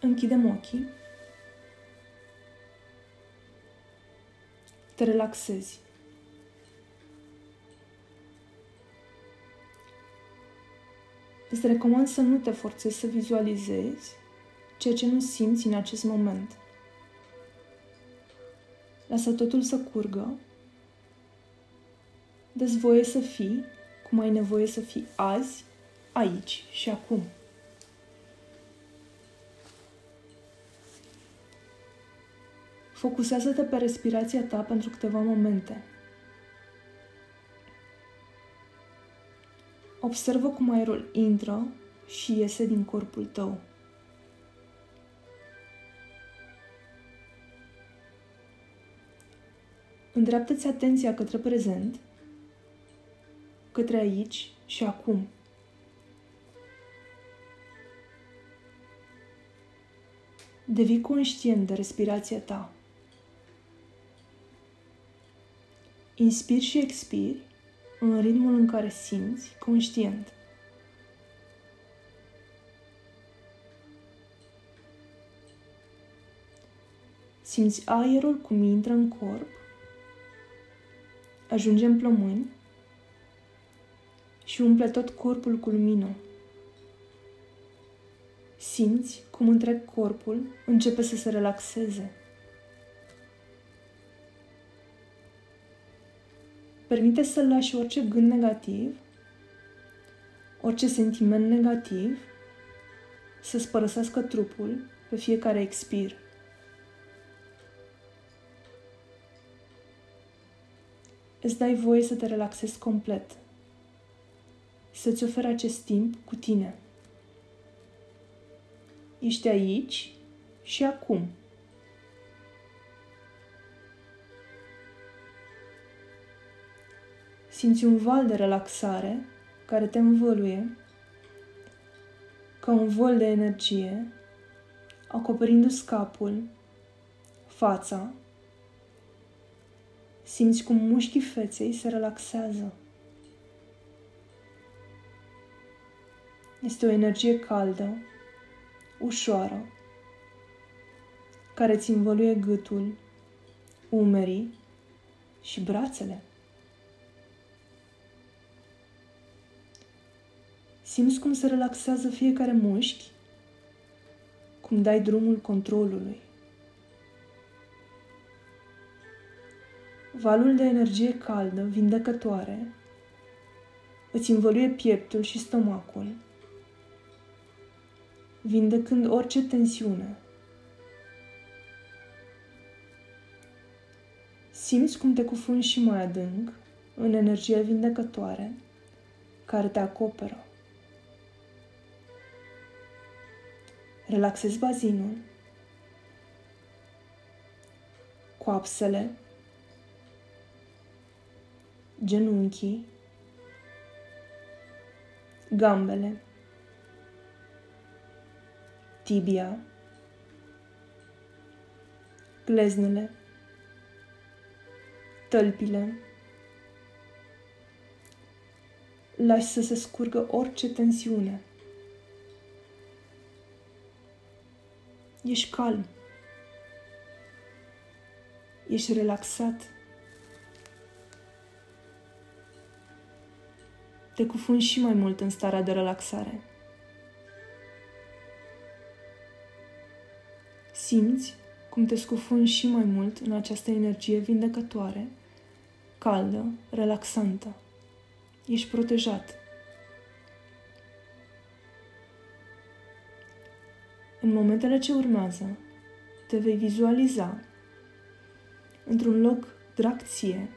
Închidem ochii. Te relaxezi. Îți recomand să nu te forțezi să vizualizezi ceea ce nu simți în acest moment. Lasă totul să curgă. Dă-ți voie să fii cum ai nevoie să fii azi, aici și acum. Focusează-te pe respirația ta pentru câteva momente. Observă cum aerul intră și iese din corpul tău. Îndreaptă-ți atenția către prezent, către aici și acum. Devii conștient de respirația ta. Inspiri și expiri în ritmul în care simți conștient. Simți aerul cum intră în corp, ajunge în plămâni și umple tot corpul cu lumină. Simți cum întreg corpul începe să se relaxeze. Permite să lași orice gând negativ, orice sentiment negativ să-ți părăsească trupul pe fiecare expir. Îți dai voie să te relaxezi complet, să-ți oferi acest timp cu tine. Ești aici și acum. Simți un val de relaxare care te învăluie ca un vol de energie, acoperindu-ți capul, fața. Simți cum mușchii feței se relaxează. Este o energie caldă, ușoară, care ți învăluie gâtul, umerii și brațele. Simți cum se relaxează fiecare mușchi, cum dai drumul controlului. Valul de energie caldă, vindecătoare, îți învăluie pieptul și stomacul, vindecând orice tensiune. Simți cum te cufunzi și mai adânc în energia vindecătoare care te acoperă. Relaxezi bazinul, coapsele, genunchii, gambele, tibia, gleznele, tălpile. Lași să se scurgă orice tensiune. Ești calm. Ești relaxat. Te cufunzi și mai mult în starea de relaxare. Simți cum te scufunzi și mai mult în această energie vindecătoare, caldă, relaxantă. Ești protejat. În momentele ce urmează, te vei vizualiza într-un loc drag ție,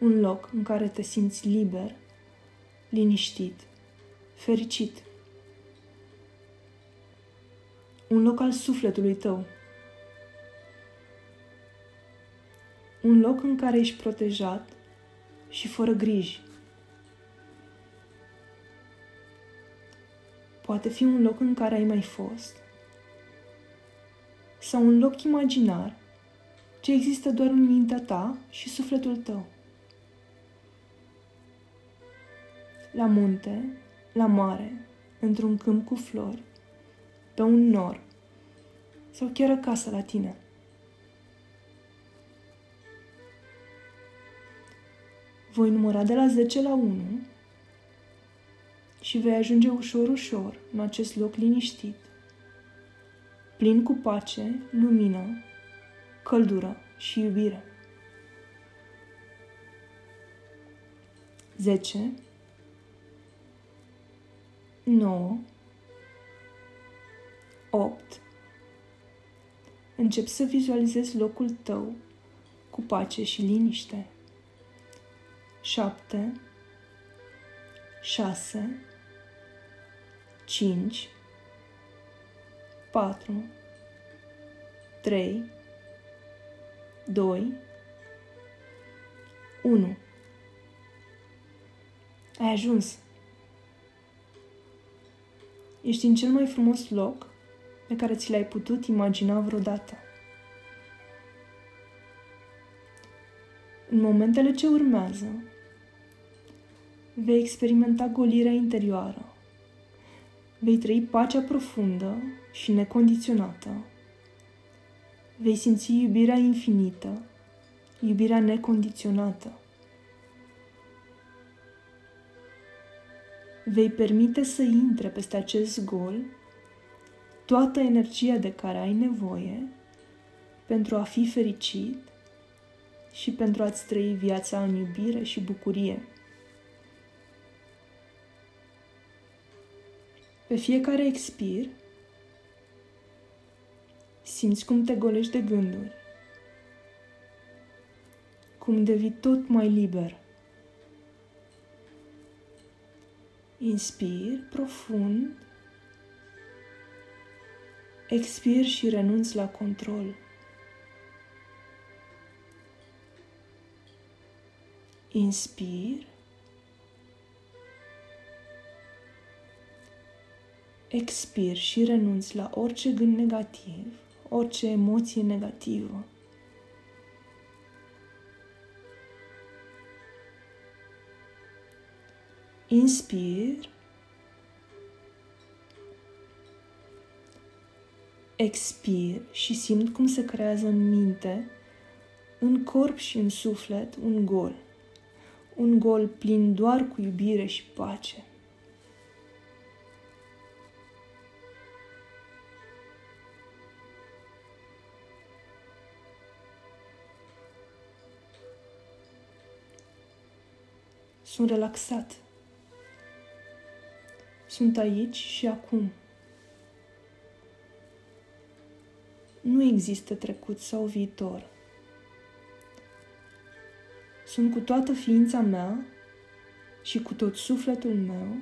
un loc în care te simți liber, liniștit, fericit. Un loc al sufletului tău. Un loc în care ești protejat și fără griji. Poate fi un loc în care ai mai fost sau un loc imaginar ce există doar în mintea ta și sufletul tău. La munte, la mare, într-un câmp cu flori, pe un nor sau chiar acasă la tine. Voi număra de la 10 la 1 și vei ajunge ușor, ușor în acest loc liniștit, plin cu pace, lumină, căldură și iubire. 10 9 8 Încep să vizualizezi locul tău cu pace și liniște. 7 6 5 4 3 2 1 Ai ajuns. Ești în cel mai frumos loc pe care ți l-ai putut imagina vreodată. În momentele ce urmează, vei experimenta golirea interioară. Vei trăi pacea profundă și necondiționată. Vei simți iubirea infinită, iubirea necondiționată. Vei permite să intre peste acest gol toată energia de care ai nevoie pentru a fi fericit și pentru a-ți trăi viața în iubire și bucurie. Pe fiecare expir, simți cum te golești de gânduri, cum devii tot mai liber. Inspir profund, expir și renunți la control. Inspir expir și renunți la orice gând negativ, orice emoție negativă. Inspir. Expir și simt cum se creează în minte, în corp și în suflet un gol. Un gol plin doar cu iubire și pace. Sunt relaxat. Sunt aici și acum. Nu există trecut sau viitor. Sunt cu toată ființa mea și cu tot sufletul meu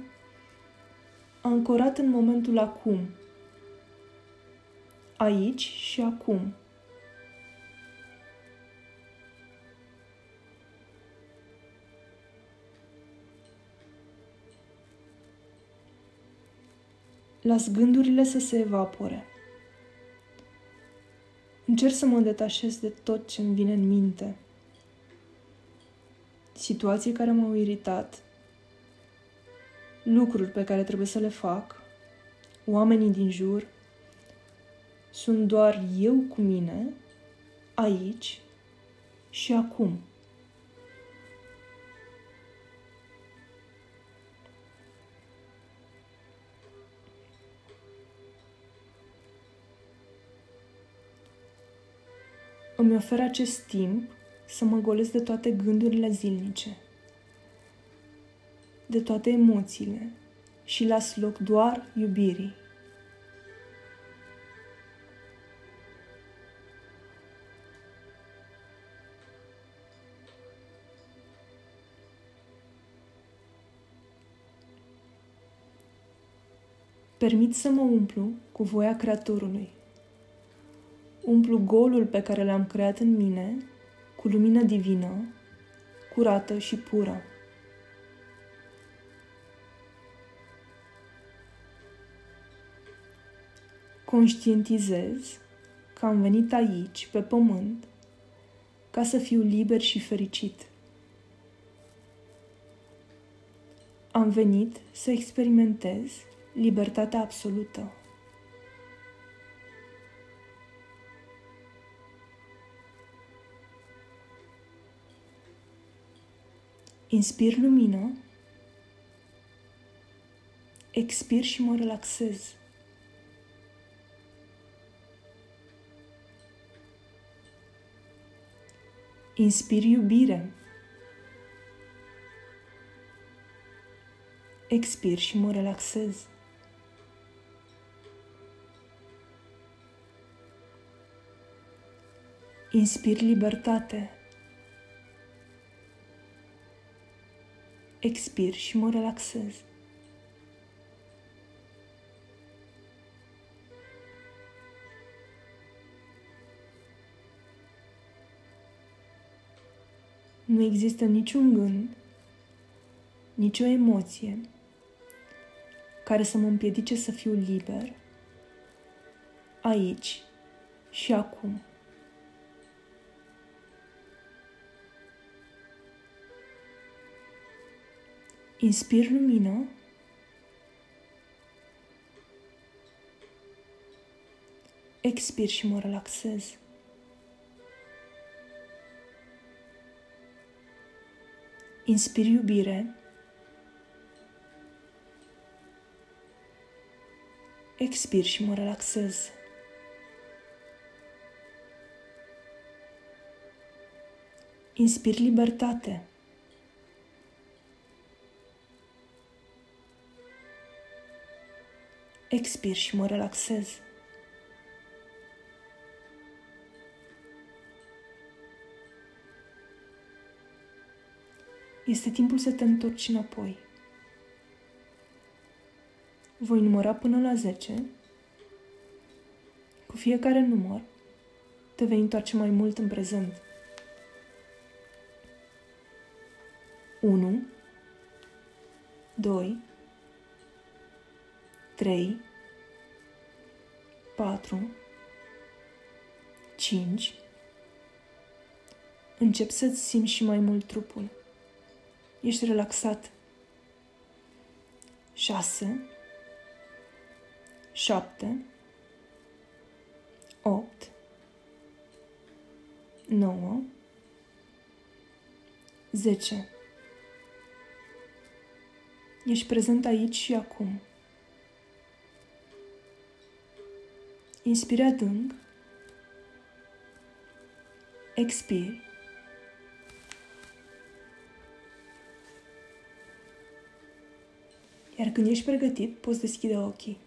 ancorat în momentul acum, aici și acum. Las gândurile să se evapore. Încerc să mă detașez de tot ce îmi vine în minte. Situații care m-au iritat, lucruri pe care trebuie să le fac, oamenii din jur, sunt doar eu cu mine, aici și acum. Îmi oferă acest timp să mă golesc de toate gândurile zilnice, de toate emoțiile și las loc doar iubirii. Permit să mă umplu cu voia Creatorului umplu golul pe care l-am creat în mine cu lumină divină, curată și pură. Conștientizez că am venit aici, pe pământ, ca să fiu liber și fericit. Am venit să experimentez libertatea absolută. Inspir lumină. Expir și mă relaxez. Inspir iubire. Expir și mă relaxez. Inspir libertate. Expir și mă relaxez. Nu există niciun gând, nicio emoție care să mă împiedice să fiu liber aici și acum. Inspir lumină. Expir și mă relaxez. Inspir iubire. Expir și mă relaxez. Inspir libertate. Expir și mă relaxez. Este timpul să te întorci înapoi. Voi număra până la 10. Cu fiecare număr te vei întoarce mai mult în prezent. 1 2 3 4 5 Încep să-ți simți și mai mult trupul. Ești relaxat. 6 7 8 9 10 Ești prezent aici și acum. Inspire adânc. Expire. Iar când ești pregătit, poți deschide ochii.